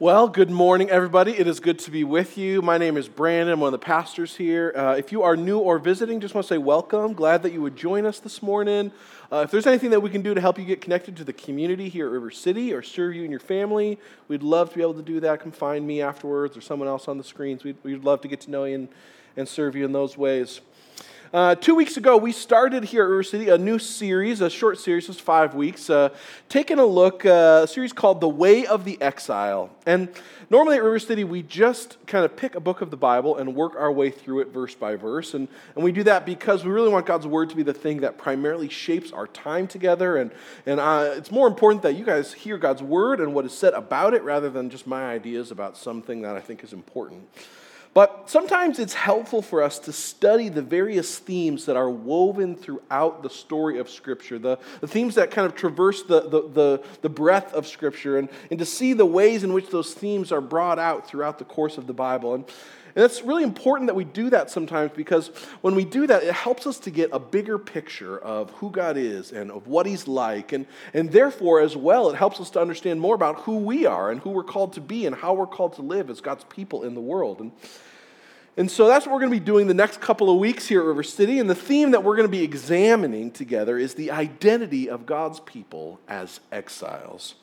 Well, good morning, everybody. It is good to be with you. My name is Brandon. I'm one of the pastors here. Uh, if you are new or visiting, just want to say welcome. Glad that you would join us this morning. Uh, if there's anything that we can do to help you get connected to the community here at River City or serve you and your family, we'd love to be able to do that. Come find me afterwards or someone else on the screens. We'd, we'd love to get to know you and, and serve you in those ways. Uh, two weeks ago, we started here at River City a new series, a short series, just five weeks, uh, taking a look, uh, a series called The Way of the Exile. And normally at River City, we just kind of pick a book of the Bible and work our way through it verse by verse. And, and we do that because we really want God's Word to be the thing that primarily shapes our time together. And, and uh, it's more important that you guys hear God's Word and what is said about it rather than just my ideas about something that I think is important. But sometimes it's helpful for us to study the various themes that are woven throughout the story of Scripture, the, the themes that kind of traverse the, the, the, the breadth of Scripture, and, and to see the ways in which those themes are brought out throughout the course of the Bible. And, and it's really important that we do that sometimes because when we do that, it helps us to get a bigger picture of who God is and of what He's like. And, and therefore, as well, it helps us to understand more about who we are and who we're called to be and how we're called to live as God's people in the world. And, and so that's what we're going to be doing the next couple of weeks here at River City. And the theme that we're going to be examining together is the identity of God's people as exiles.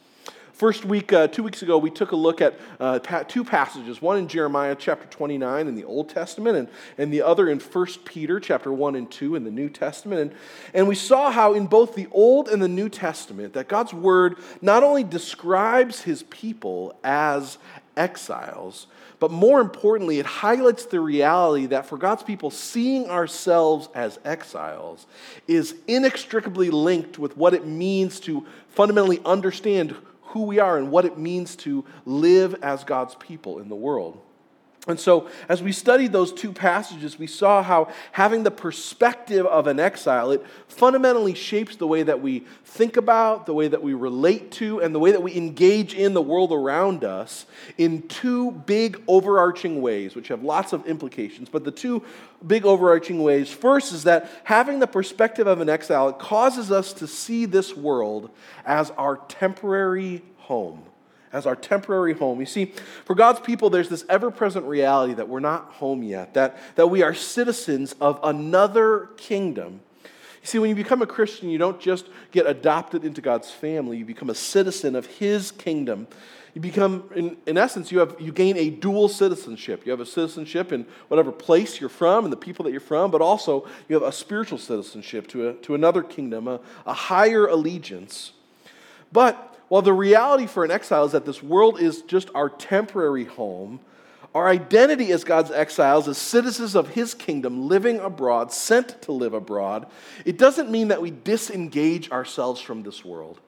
First week, uh, two weeks ago, we took a look at uh, two passages, one in Jeremiah chapter 29 in the Old Testament, and, and the other in 1 Peter chapter 1 and 2 in the New Testament. And, and we saw how in both the Old and the New Testament that God's word not only describes his people as exiles, but more importantly, it highlights the reality that for God's people, seeing ourselves as exiles is inextricably linked with what it means to fundamentally understand who we are and what it means to live as God's people in the world. And so, as we studied those two passages, we saw how having the perspective of an exile, it fundamentally shapes the way that we think about, the way that we relate to, and the way that we engage in the world around us in two big overarching ways, which have lots of implications. But the two big overarching ways first is that having the perspective of an exile, it causes us to see this world as our temporary home as our temporary home. You see, for God's people, there's this ever present reality that we're not home yet, that, that we are citizens of another kingdom. You see, when you become a Christian, you don't just get adopted into God's family, you become a citizen of His kingdom. You become, in, in essence, you, have, you gain a dual citizenship. You have a citizenship in whatever place you're from and the people that you're from, but also you have a spiritual citizenship to, a, to another kingdom, a, a higher allegiance. But while the reality for an exile is that this world is just our temporary home, our identity as God's exiles, as citizens of His kingdom, living abroad, sent to live abroad, it doesn't mean that we disengage ourselves from this world.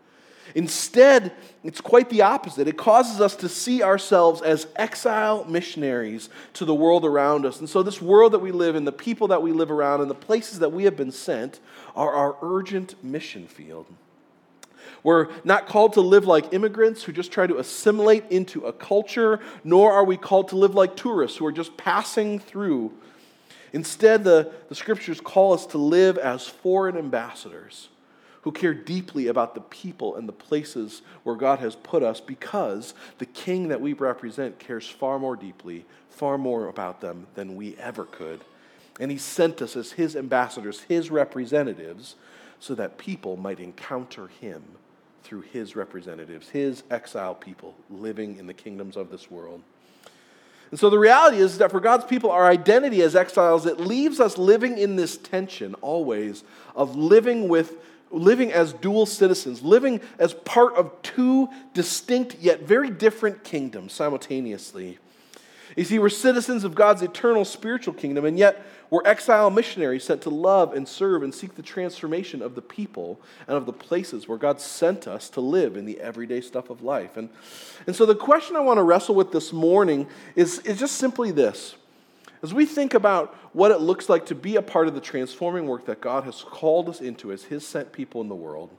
Instead, it's quite the opposite. It causes us to see ourselves as exile missionaries to the world around us. And so, this world that we live in, the people that we live around, and the places that we have been sent are our urgent mission field. We're not called to live like immigrants who just try to assimilate into a culture, nor are we called to live like tourists who are just passing through. Instead, the, the scriptures call us to live as foreign ambassadors who care deeply about the people and the places where God has put us because the king that we represent cares far more deeply, far more about them than we ever could. And he sent us as his ambassadors, his representatives, so that people might encounter him through his representatives, his exile people living in the kingdoms of this world. And so the reality is that for God's people, our identity as exiles, it leaves us living in this tension always of living with living as dual citizens, living as part of two distinct yet very different kingdoms simultaneously. You see, we're citizens of God's eternal spiritual kingdom, and yet we're exile missionaries sent to love and serve and seek the transformation of the people and of the places where God sent us to live in the everyday stuff of life. And, and so the question I want to wrestle with this morning is, is just simply this. As we think about what it looks like to be a part of the transforming work that God has called us into as His sent people in the world,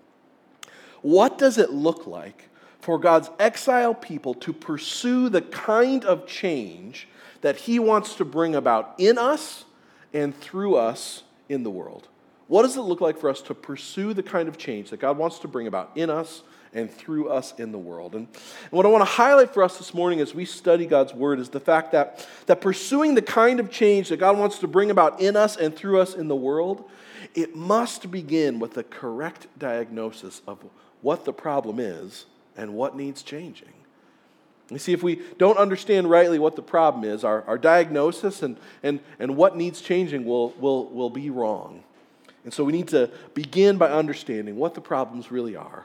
what does it look like for God's exile people to pursue the kind of change that He wants to bring about in us and through us in the world. What does it look like for us to pursue the kind of change that God wants to bring about in us and through us in the world. And, and what I want to highlight for us this morning as we study God's Word is the fact that, that pursuing the kind of change that God wants to bring about in us and through us in the world, it must begin with the correct diagnosis of what the problem is and what needs changing. You see, if we don't understand rightly what the problem is, our, our diagnosis and, and, and what needs changing will, will, will be wrong. And so we need to begin by understanding what the problems really are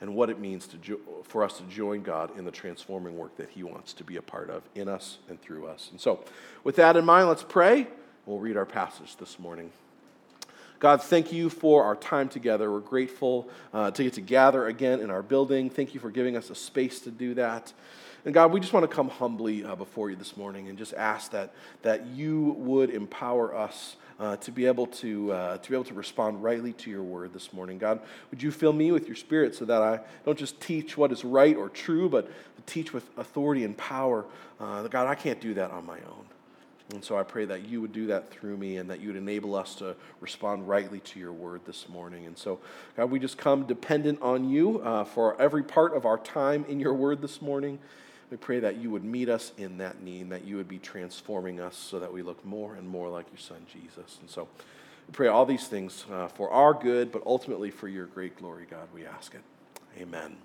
and what it means to jo- for us to join God in the transforming work that He wants to be a part of in us and through us. And so, with that in mind, let's pray. We'll read our passage this morning. God, thank you for our time together. We're grateful uh, to get to gather again in our building. Thank you for giving us a space to do that. And God, we just want to come humbly uh, before you this morning and just ask that, that you would empower us uh, to be able to, uh, to be able to respond rightly to your word this morning. God, would you fill me with your spirit so that I don't just teach what is right or true, but teach with authority and power. Uh, God, I can't do that on my own. And so I pray that you would do that through me and that you would enable us to respond rightly to your word this morning. And so, God, we just come dependent on you uh, for every part of our time in your word this morning. We pray that you would meet us in that need, that you would be transforming us so that we look more and more like your son, Jesus. And so we pray all these things uh, for our good, but ultimately for your great glory, God. We ask it. Amen.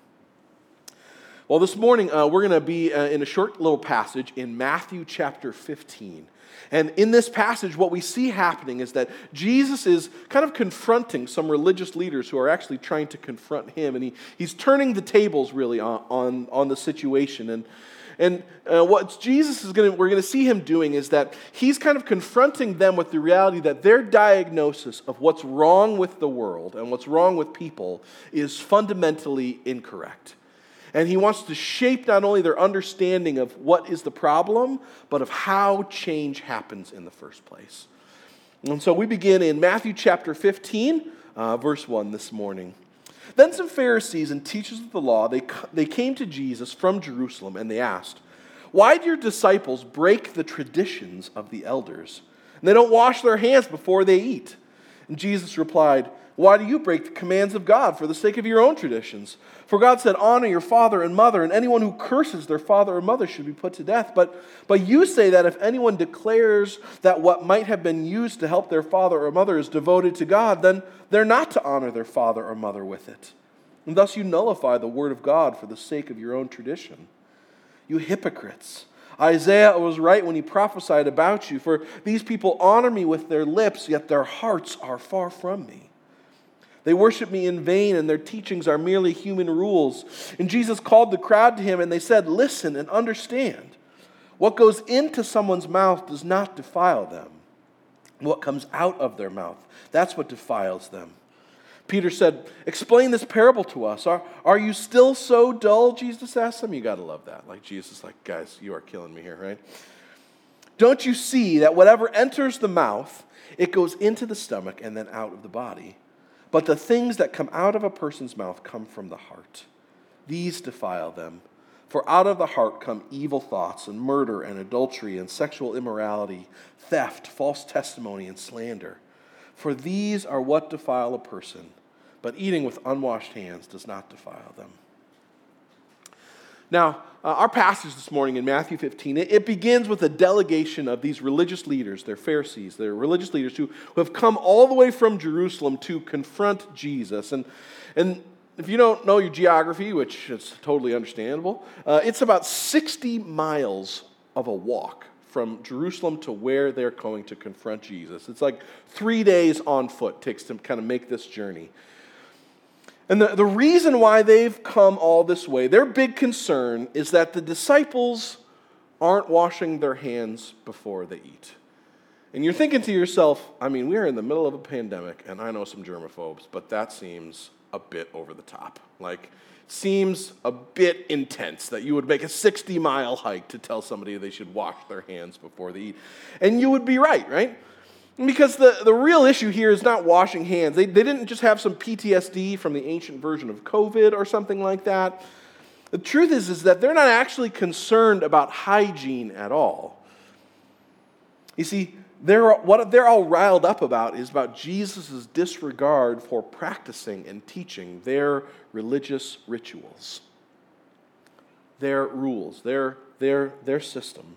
Well, this morning uh, we're going to be uh, in a short little passage in Matthew chapter 15. And in this passage, what we see happening is that Jesus is kind of confronting some religious leaders who are actually trying to confront him. And he, he's turning the tables really on, on, on the situation. And, and uh, what Jesus is going to, we're going to see him doing is that he's kind of confronting them with the reality that their diagnosis of what's wrong with the world and what's wrong with people is fundamentally incorrect. And he wants to shape not only their understanding of what is the problem, but of how change happens in the first place. And so we begin in Matthew chapter 15, uh, verse 1 this morning. Then some Pharisees and teachers of the law, they, they came to Jesus from Jerusalem and they asked, Why do your disciples break the traditions of the elders? And they don't wash their hands before they eat. And Jesus replied, Why do you break the commands of God for the sake of your own traditions? For God said, Honor your father and mother, and anyone who curses their father or mother should be put to death. But, but you say that if anyone declares that what might have been used to help their father or mother is devoted to God, then they're not to honor their father or mother with it. And thus you nullify the word of God for the sake of your own tradition. You hypocrites. Isaiah was right when he prophesied about you, for these people honor me with their lips, yet their hearts are far from me. They worship me in vain, and their teachings are merely human rules. And Jesus called the crowd to him, and they said, Listen and understand. What goes into someone's mouth does not defile them. What comes out of their mouth, that's what defiles them. Peter said, Explain this parable to us. Are, are you still so dull? Jesus asked them. You got to love that. Like, Jesus, like, guys, you are killing me here, right? Don't you see that whatever enters the mouth, it goes into the stomach and then out of the body? But the things that come out of a person's mouth come from the heart. These defile them. For out of the heart come evil thoughts, and murder, and adultery, and sexual immorality, theft, false testimony, and slander. For these are what defile a person, but eating with unwashed hands does not defile them. Now, uh, our passage this morning in Matthew 15, it, it, begins with a delegation of these religious leaders, they're Pharisees, they're religious leaders who, who have come all the way from Jerusalem to confront Jesus. And, and if you don't know your geography, which is totally understandable, uh, it's about 60 miles of a walk from Jerusalem to where they're going to confront Jesus. It's like three days on foot takes to kind of make this journey. And the, the reason why they've come all this way, their big concern is that the disciples aren't washing their hands before they eat. And you're thinking to yourself, I mean, we're in the middle of a pandemic, and I know some germaphobes, but that seems a bit over the top. Like, seems a bit intense that you would make a 60 mile hike to tell somebody they should wash their hands before they eat. And you would be right, right? Because the, the real issue here is not washing hands. They, they didn't just have some PTSD from the ancient version of COVID or something like that. The truth is, is that they're not actually concerned about hygiene at all. You see, they're, what they're all riled up about is about Jesus' disregard for practicing and teaching their religious rituals, their rules, their, their, their system.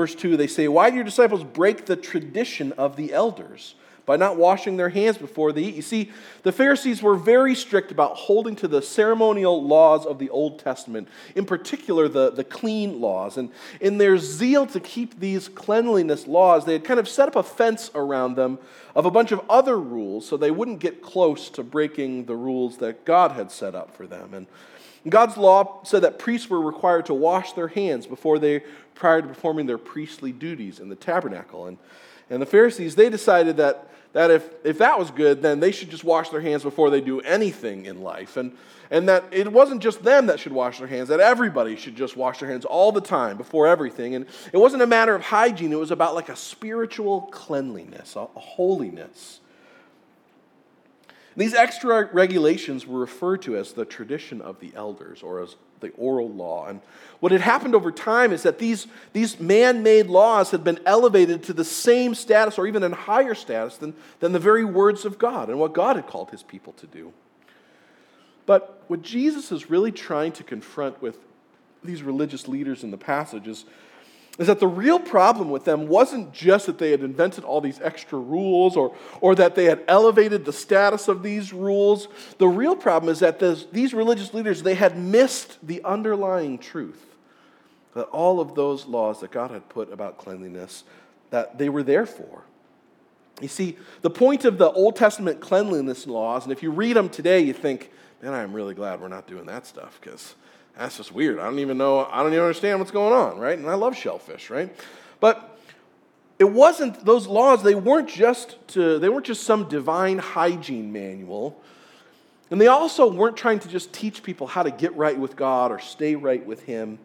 Verse 2, they say, Why do your disciples break the tradition of the elders? by not washing their hands before they eat. You see, the Pharisees were very strict about holding to the ceremonial laws of the Old Testament, in particular the, the clean laws. And in their zeal to keep these cleanliness laws, they had kind of set up a fence around them of a bunch of other rules so they wouldn't get close to breaking the rules that God had set up for them. And God's law said that priests were required to wash their hands before they prior to performing their priestly duties in the tabernacle. And, and the Pharisees, they decided that that if, if that was good, then they should just wash their hands before they do anything in life. And, and that it wasn't just them that should wash their hands, that everybody should just wash their hands all the time before everything. And it wasn't a matter of hygiene, it was about like a spiritual cleanliness, a, a holiness. These extra regulations were referred to as the tradition of the elders or as the oral law. And what had happened over time is that these, these man made laws had been elevated to the same status or even in higher status than, than the very words of God and what God had called his people to do. But what Jesus is really trying to confront with these religious leaders in the passage is is that the real problem with them wasn't just that they had invented all these extra rules or, or that they had elevated the status of these rules. The real problem is that this, these religious leaders, they had missed the underlying truth that all of those laws that God had put about cleanliness, that they were there for. You see, the point of the Old Testament cleanliness laws, and if you read them today, you think, man, I'm really glad we're not doing that stuff because that's just weird. I don't even know, I don't even understand what's going on, right? And I love shellfish, right? But it wasn't those laws, they weren't just to, they weren't just some divine hygiene manual. And they also weren't trying to just teach people how to get right with God or stay right with Him.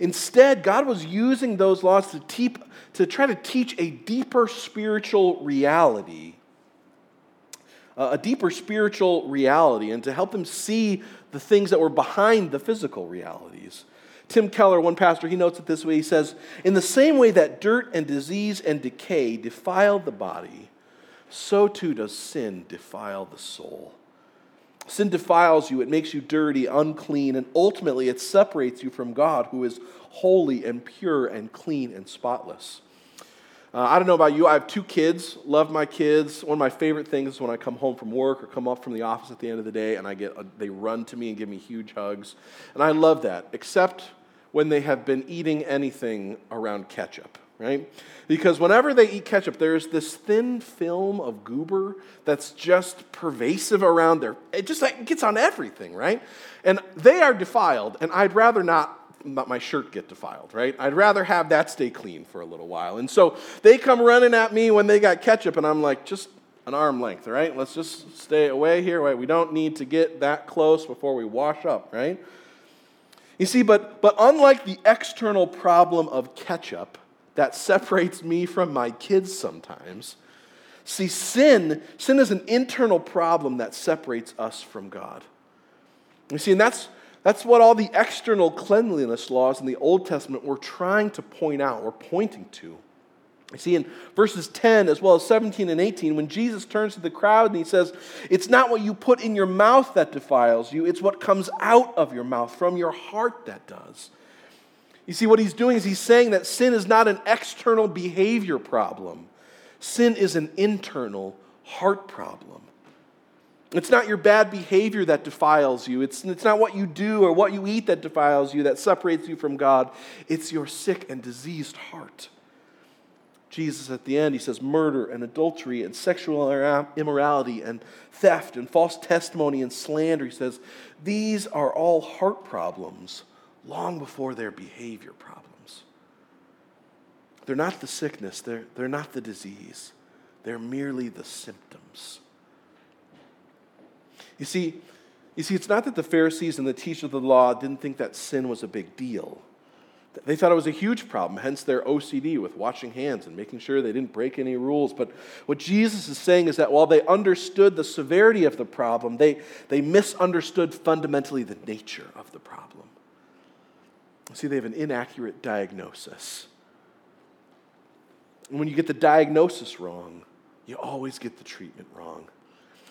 Instead, God was using those laws to, teep, to try to teach a deeper spiritual reality a deeper spiritual reality and to help them see the things that were behind the physical realities. Tim Keller, one pastor, he notes it this way. He says, In the same way that dirt and disease and decay defile the body, so too does sin defile the soul. Sin defiles you, it makes you dirty, unclean, and ultimately it separates you from God, who is holy and pure and clean and spotless. Uh, I don't know about you, I have two kids, love my kids. One of my favorite things is when I come home from work or come up from the office at the end of the day and I get a, they run to me and give me huge hugs. And I love that, except when they have been eating anything around ketchup, right? Because whenever they eat ketchup, there's this thin film of goober that's just pervasive around there. It just like gets on everything, right? And they are defiled, and I'd rather not my shirt get defiled, right? I'd rather have that stay clean for a little while. And so they come running at me when they got ketchup, and I'm like, just an arm length, right? Let's just stay away here. Right? We don't need to get that close before we wash up, right? You see, but, but unlike the external problem of ketchup that separates me from my kids sometimes, see, sin, sin is an internal problem that separates us from God. You see, and that's that's what all the external cleanliness laws in the Old Testament were trying to point out, or pointing to. You see, in verses 10 as well as 17 and 18, when Jesus turns to the crowd and he says, It's not what you put in your mouth that defiles you, it's what comes out of your mouth, from your heart that does. You see, what he's doing is he's saying that sin is not an external behavior problem, sin is an internal heart problem. It's not your bad behavior that defiles you. It's, it's not what you do or what you eat that defiles you, that separates you from God. It's your sick and diseased heart. Jesus, at the end, he says, murder and adultery and sexual immorality and theft and false testimony and slander. He says, these are all heart problems long before they're behavior problems. They're not the sickness, they're, they're not the disease, they're merely the symptoms. You see, you see, it's not that the Pharisees and the teachers of the law didn't think that sin was a big deal. They thought it was a huge problem, hence their OCD with washing hands and making sure they didn't break any rules. But what Jesus is saying is that while they understood the severity of the problem, they, they misunderstood fundamentally the nature of the problem. See, they have an inaccurate diagnosis. And when you get the diagnosis wrong, you always get the treatment wrong.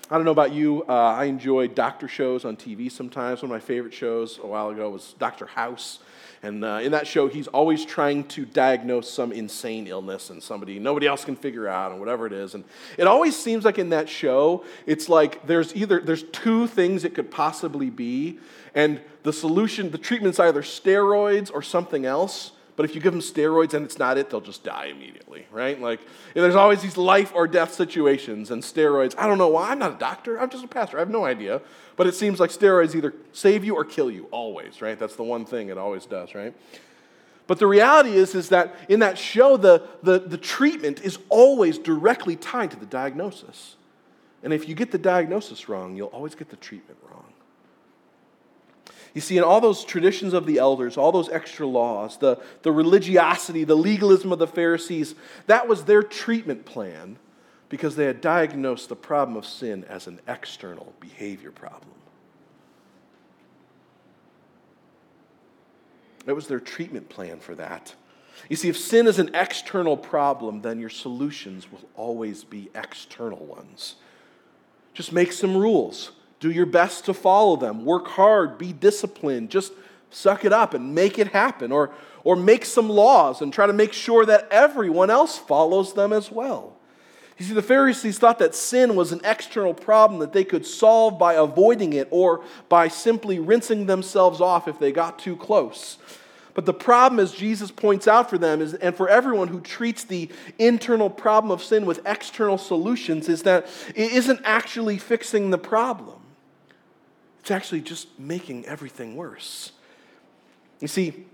I don't know about you, uh, I enjoy doctor shows on TV sometimes. One of my favorite shows a while ago was Dr. House. And uh, in that show, he's always trying to diagnose some insane illness and somebody nobody else can figure out and whatever it is. And it always seems like in that show, it's like there's either there's two things it could possibly be, and the solution, the treatment's either steroids or something else. But if you give them steroids and it's not it, they'll just die immediately, right? Like, there's always these life or death situations, and steroids, I don't know why. I'm not a doctor, I'm just a pastor. I have no idea. But it seems like steroids either save you or kill you, always, right? That's the one thing it always does, right? But the reality is, is that in that show, the, the, the treatment is always directly tied to the diagnosis. And if you get the diagnosis wrong, you'll always get the treatment wrong. You see, in all those traditions of the elders, all those extra laws, the, the religiosity, the legalism of the Pharisees, that was their treatment plan because they had diagnosed the problem of sin as an external behavior problem. That was their treatment plan for that. You see, if sin is an external problem, then your solutions will always be external ones. Just make some rules. Do your best to follow them. Work hard. Be disciplined. Just suck it up and make it happen. Or, or make some laws and try to make sure that everyone else follows them as well. You see, the Pharisees thought that sin was an external problem that they could solve by avoiding it or by simply rinsing themselves off if they got too close. But the problem, as Jesus points out for them, is, and for everyone who treats the internal problem of sin with external solutions, is that it isn't actually fixing the problem. It's actually just making everything worse. You see,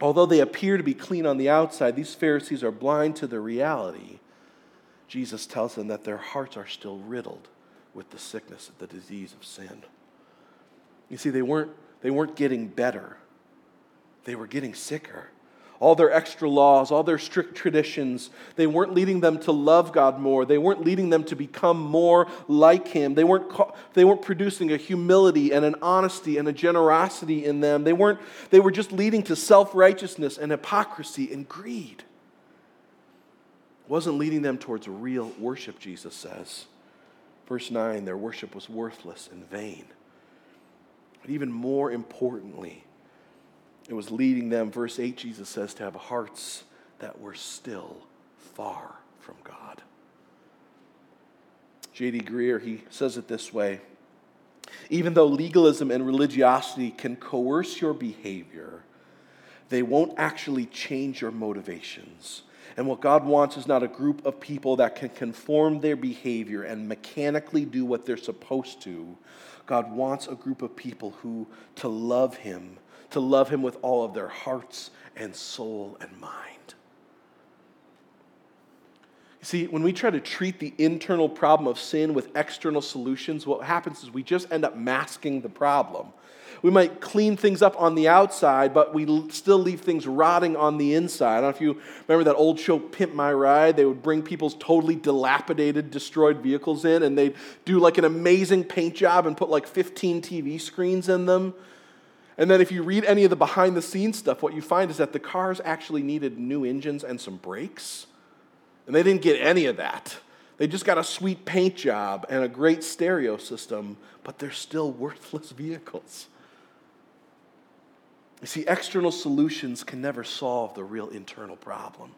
although they appear to be clean on the outside, these Pharisees are blind to the reality. Jesus tells them that their hearts are still riddled with the sickness, of the disease of sin. You see, they weren't, they weren't getting better, they were getting sicker all their extra laws, all their strict traditions. They weren't leading them to love God more. They weren't leading them to become more like Him. They weren't, they weren't producing a humility and an honesty and a generosity in them. They, weren't, they were just leading to self righteousness and hypocrisy and greed. It wasn't leading them towards real worship, Jesus says. Verse 9 their worship was worthless and vain. But even more importantly, it was leading them, verse 8, Jesus says, to have hearts that were still far from God. J.D. Greear, he says it this way Even though legalism and religiosity can coerce your behavior, they won't actually change your motivations. And what God wants is not a group of people that can conform their behavior and mechanically do what they're supposed to. God wants a group of people who to love Him to love Him with all of their hearts and soul and mind. You see, when we try to treat the internal problem of sin with external solutions, what happens is we just end up masking the problem. We might clean things up on the outside, but we still leave things rotting on the inside. I don't know if you remember that old show, Pimp My Ride. They would bring people's totally dilapidated, destroyed vehicles in, and they'd do like an amazing paint job and put like 15 TV screens in them. And then if you read any of the behind the scenes stuff, what you find is that the cars actually needed new engines and some brakes. And they didn't get any of that. They just got a sweet paint job and a great stereo system, but they're still worthless vehicles. You see, external solutions can never solve the real internal problem.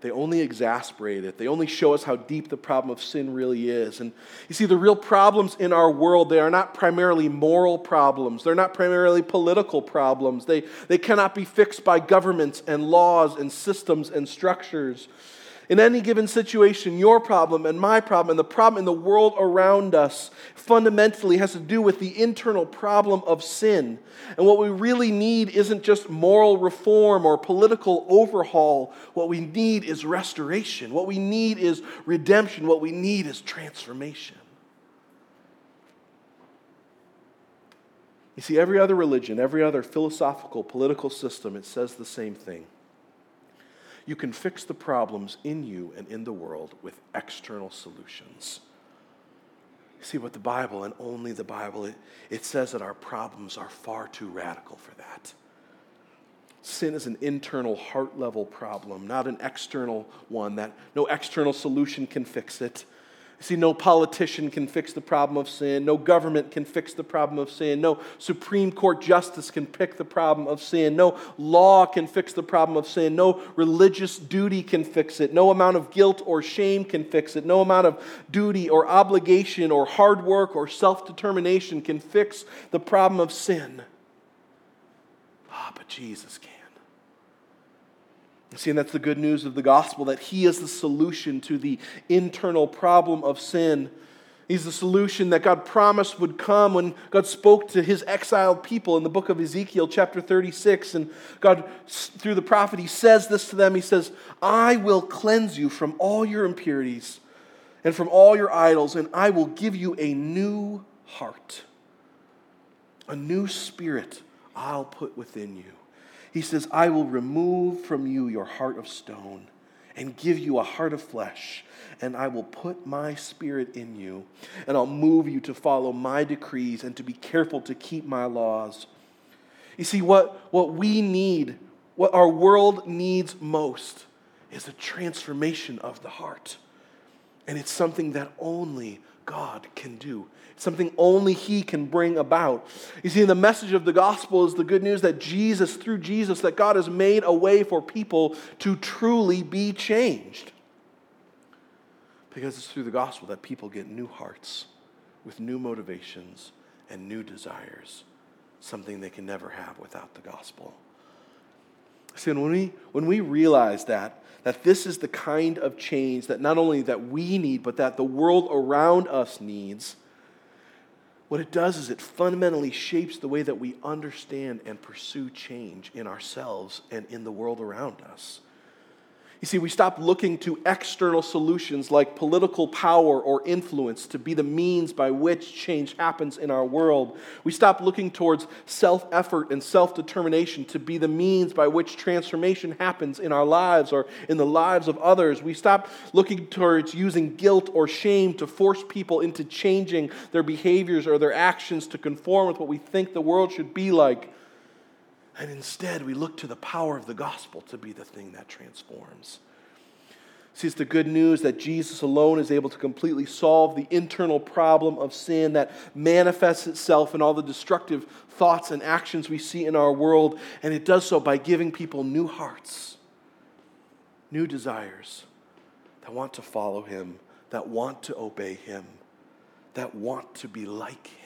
They only exasperate it. They only show us how deep the problem of sin really is. And you see, the real problems in our world, they are not primarily moral problems. They're not primarily political problems. They, they cannot be fixed by governments and laws and systems and structures. In any given situation, your problem and my problem and the problem in the world around us fundamentally has to do with the internal problem of sin. And what we really need isn't just moral reform or political overhaul. What we need is restoration. What we need is redemption. What we need is transformation. You see, every other religion, every other philosophical, political system, it says the same thing. You can fix the problems in you and in the world with external solutions. See what the Bible and only the Bible, it, it says that our problems are far too radical for that. sin is an internal heart level problem, not an external one, that no external solution can fix it. See, no politician can fix the problem of sin. No government can fix the problem of sin. No Supreme Court justice can pick the problem of sin. No law can fix the problem of sin. No religious duty can fix it. No amount of guilt or shame can fix it. No amount of duty or obligation or hard work or self determination can fix the problem of sin. Ah, but Jesus can. See, and that's the good news of the gospel that He is the solution to the internal problem of sin. He's the solution that God promised would come when God spoke to His exiled people in the book of Ezekiel, chapter 36. And God, through the prophet, He says this to them He says, I will cleanse you from all your impurities and from all your idols, and I will give you a new heart, a new spirit I'll put within you. He says, I will remove from you your heart of stone and give you a heart of flesh, and I will put my spirit in you, and I'll move you to follow my decrees and to be careful to keep my laws. You see, what, what we need, what our world needs most, is a transformation of the heart. And it's something that only God can do something only He can bring about. You see, the message of the gospel is the good news that Jesus, through Jesus, that God has made a way for people to truly be changed. Because it's through the gospel that people get new hearts with new motivations and new desires, something they can never have without the gospel. See, when we, when we realize that, that this is the kind of change that not only that we need, but that the world around us needs, what it does is it fundamentally shapes the way that we understand and pursue change in ourselves and in the world around us. You see, we stop looking to external solutions like political power or influence to be the means by which change happens in our world. We stop looking towards self effort and self determination to be the means by which transformation happens in our lives or in the lives of others. We stop looking towards using guilt or shame to force people into changing their behaviors or their actions to conform with what we think the world should be like. And instead, we look to the power of the gospel to be the thing that transforms. See, it's the good news that Jesus alone is able to completely solve the internal problem of sin that manifests itself in all the destructive thoughts and actions we see in our world. And it does so by giving people new hearts, new desires that want to follow Him, that want to obey Him, that want to be like Him.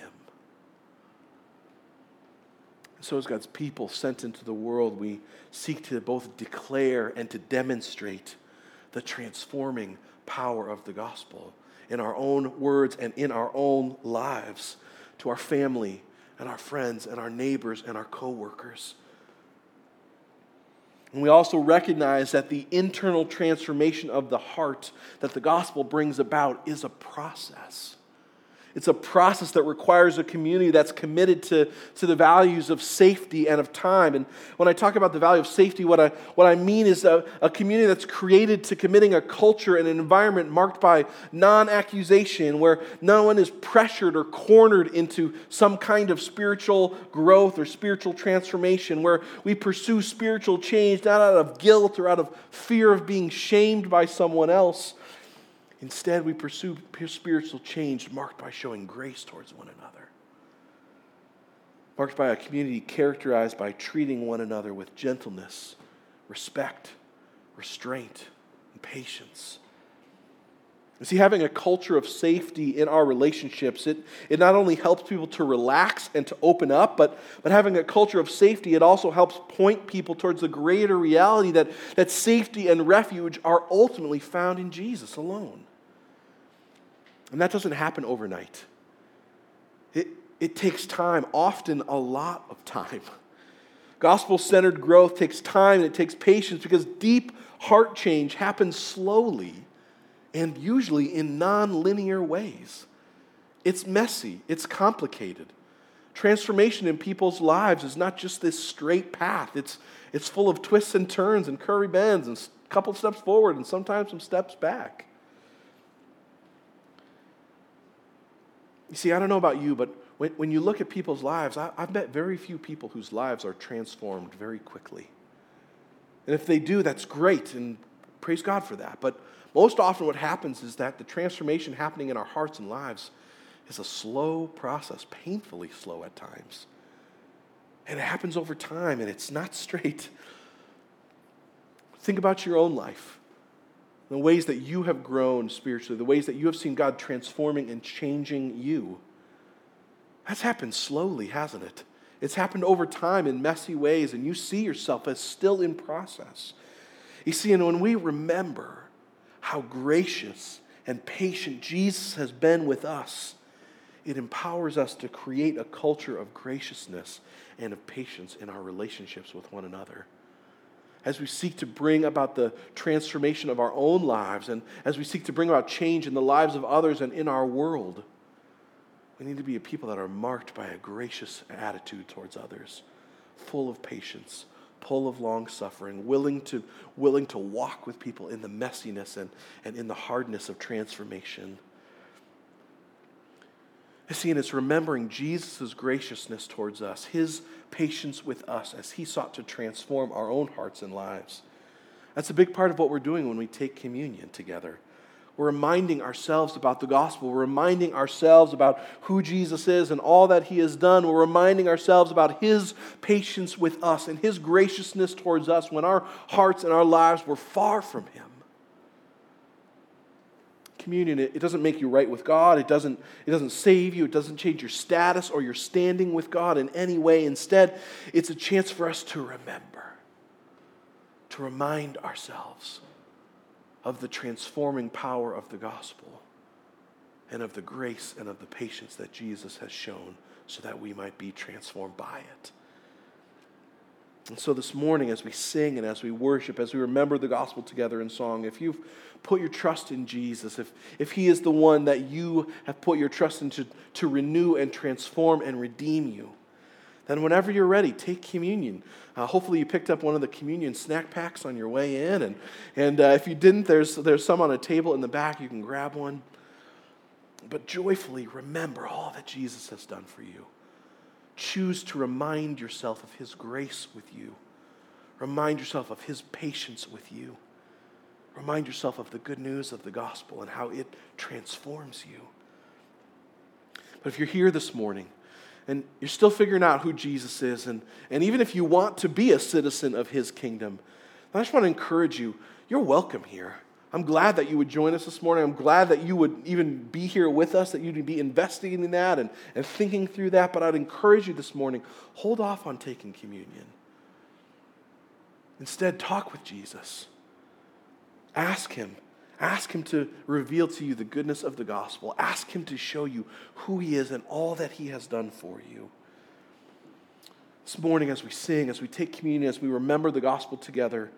So, as God's people sent into the world, we seek to both declare and to demonstrate the transforming power of the gospel in our own words and in our own lives to our family and our friends and our neighbors and our coworkers. And we also recognize that the internal transformation of the heart that the gospel brings about is a process. It's a process that requires a community that's committed to, to the values of safety and of time. And when I talk about the value of safety, what I, what I mean is a, a community that's created to committing a culture and an environment marked by non accusation, where no one is pressured or cornered into some kind of spiritual growth or spiritual transformation, where we pursue spiritual change not out of guilt or out of fear of being shamed by someone else Instead, we pursue spiritual change marked by showing grace towards one another, marked by a community characterized by treating one another with gentleness, respect, restraint, and patience. You see, having a culture of safety in our relationships, it, it not only helps people to relax and to open up, but, but having a culture of safety, it also helps point people towards the greater reality that, that safety and refuge are ultimately found in Jesus alone. And that doesn't happen overnight. It, it takes time, often a lot of time. Gospel centered growth takes time and it takes patience because deep heart change happens slowly and usually in non linear ways. It's messy, it's complicated. Transformation in people's lives is not just this straight path, it's, it's full of twists and turns and curvy bends and a couple steps forward and sometimes some steps back. You see, I don't know about you, but when, when you look at people's lives, I, I've met very few people whose lives are transformed very quickly. And if they do, that's great, and praise God for that. But most often, what happens is that the transformation happening in our hearts and lives is a slow process, painfully slow at times. And it happens over time, and it's not straight. Think about your own life, the ways that you have grown spiritually, the ways that you have seen God transforming and changing you. That's happened slowly, hasn't it? It's happened over time in messy ways, and you see yourself as still in process. You see, and when we remember how gracious and patient Jesus has been with us, it empowers us to create a culture of graciousness and of patience in our relationships with one another. As we seek to bring about the transformation of our own lives and as we seek to bring about change in the lives of others and in our world, we need to be a people that are marked by a gracious attitude towards others, full of patience, full of long suffering, willing to, willing to walk with people in the messiness and, and in the hardness of transformation. See, and it's remembering Jesus' graciousness towards us, his patience with us as he sought to transform our own hearts and lives. That's a big part of what we're doing when we take communion together. We're reminding ourselves about the gospel. We're reminding ourselves about who Jesus is and all that he has done. We're reminding ourselves about his patience with us and his graciousness towards us when our hearts and our lives were far from him. Communion, it, doesn't make you right with God. It doesn't, it doesn't save you. It doesn't change your status or your standing with God in any way. Instead, it's a chance for us to remember, to remind ourselves of the transforming power of the gospel and of the grace and of the patience that Jesus has shown so that we might be transformed by it. And so this morning, as we sing and as we worship, as we remember the gospel together in song, if you've put your trust in Jesus, if, if He is the one that you have put your trust into to renew and transform and redeem you, then whenever you're ready, take communion. Uh, hopefully, you picked up one of the communion snack packs on your way in. And, and uh, if you didn't, there's, there's some on a table in the back. You can grab one. But joyfully remember all that Jesus has done for you. Choose to remind yourself of his grace with you. Remind yourself of his patience with you. Remind yourself of the good news of the gospel and how it transforms you. But if you're here this morning, and you're still figuring out who Jesus is, and, and even if you want to be a citizen of his kingdom, I just want to encourage you you're welcome here. I'm glad that you would join us this morning. I'm glad that you would even be here with us, that you'd be investigating that and, and thinking through that. But I'd encourage you this morning hold off on taking communion. Instead, talk with Jesus. Ask him Ask Him to reveal to you the goodness of the gospel. Ask Him to show you who He is and all that He has done for you. This morning, as we sing, as we take communion, as we remember the gospel together,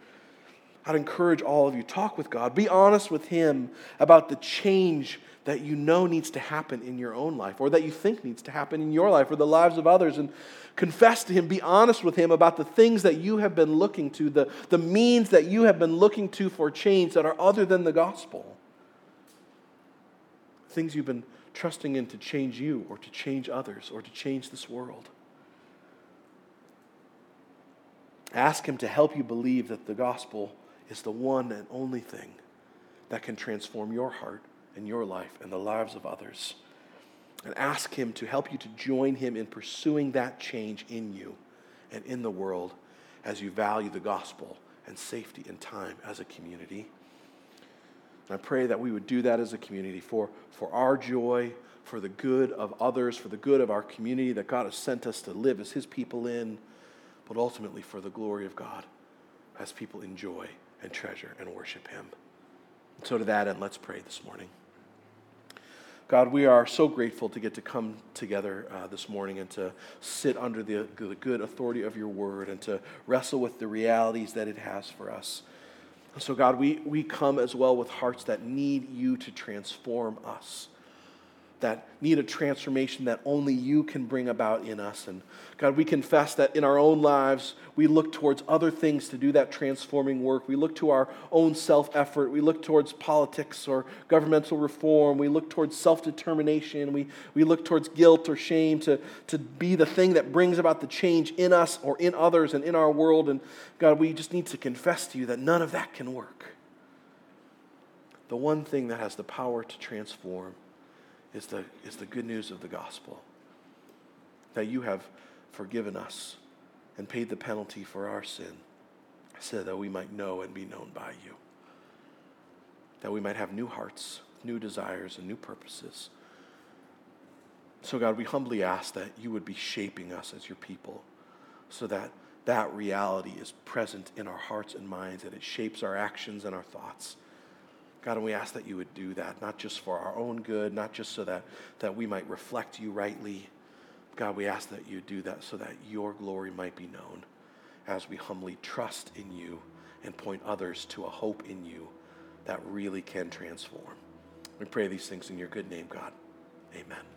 I'd encourage all of you talk with God. Be honest with Him about the change that you know needs to happen in your own life, or that you think needs to happen in your life or the lives of others. And confess to Him, be honest with Him about the things that you have been looking to, the, the means that you have been looking to for change that are other than the gospel. Things you've been trusting in to change you, or to change others, or to change this world. Ask Him to help you believe that the gospel is the one and only thing that can transform your heart and your life and the lives of others. And ask Him to help you to join Him in pursuing that change in you and in the world as you value the gospel and safety and time as a community. And I pray that we would do that as a community for, for our joy, for the good of others, for the good of our community that God has sent us to live as His people in, but ultimately for the glory of God as people enjoy and treasure and worship Him. And so, to that end, let's pray this morning. God, we are so grateful to get to come together uh, this morning and to sit under the, the good authority of your word and to wrestle with the realities that it has for us. So, God, we, we come as well with hearts that need you to transform us that need a transformation that only you can bring about in us. And God, we confess that in our own lives, we look towards other things to do that transforming work. We look to our own self effort. We look towards politics or governmental reform. We look towards self determination. We, we look towards guilt or shame to, to be the thing that brings about the change in us or in others and in our world. And God, we just need to confess to you that none of that can work. The one thing that has the power to transform is the, is the good news of the gospel that you have forgiven us and paid the penalty for our sin so that we might know and be known by you. That we might have new hearts, new desires, and new purposes. So, God, we humbly ask that you would be shaping us as your people so that that reality is present in our hearts and minds and it shapes our actions and our thoughts. God, and we ask that you would do that, not just for our own good, not just so that, that we might reflect you rightly. God, we ask that you do that so that your glory might be known as we humbly trust in you and point others to a hope in you that really can transform. We pray these things in your good name, God. Amen.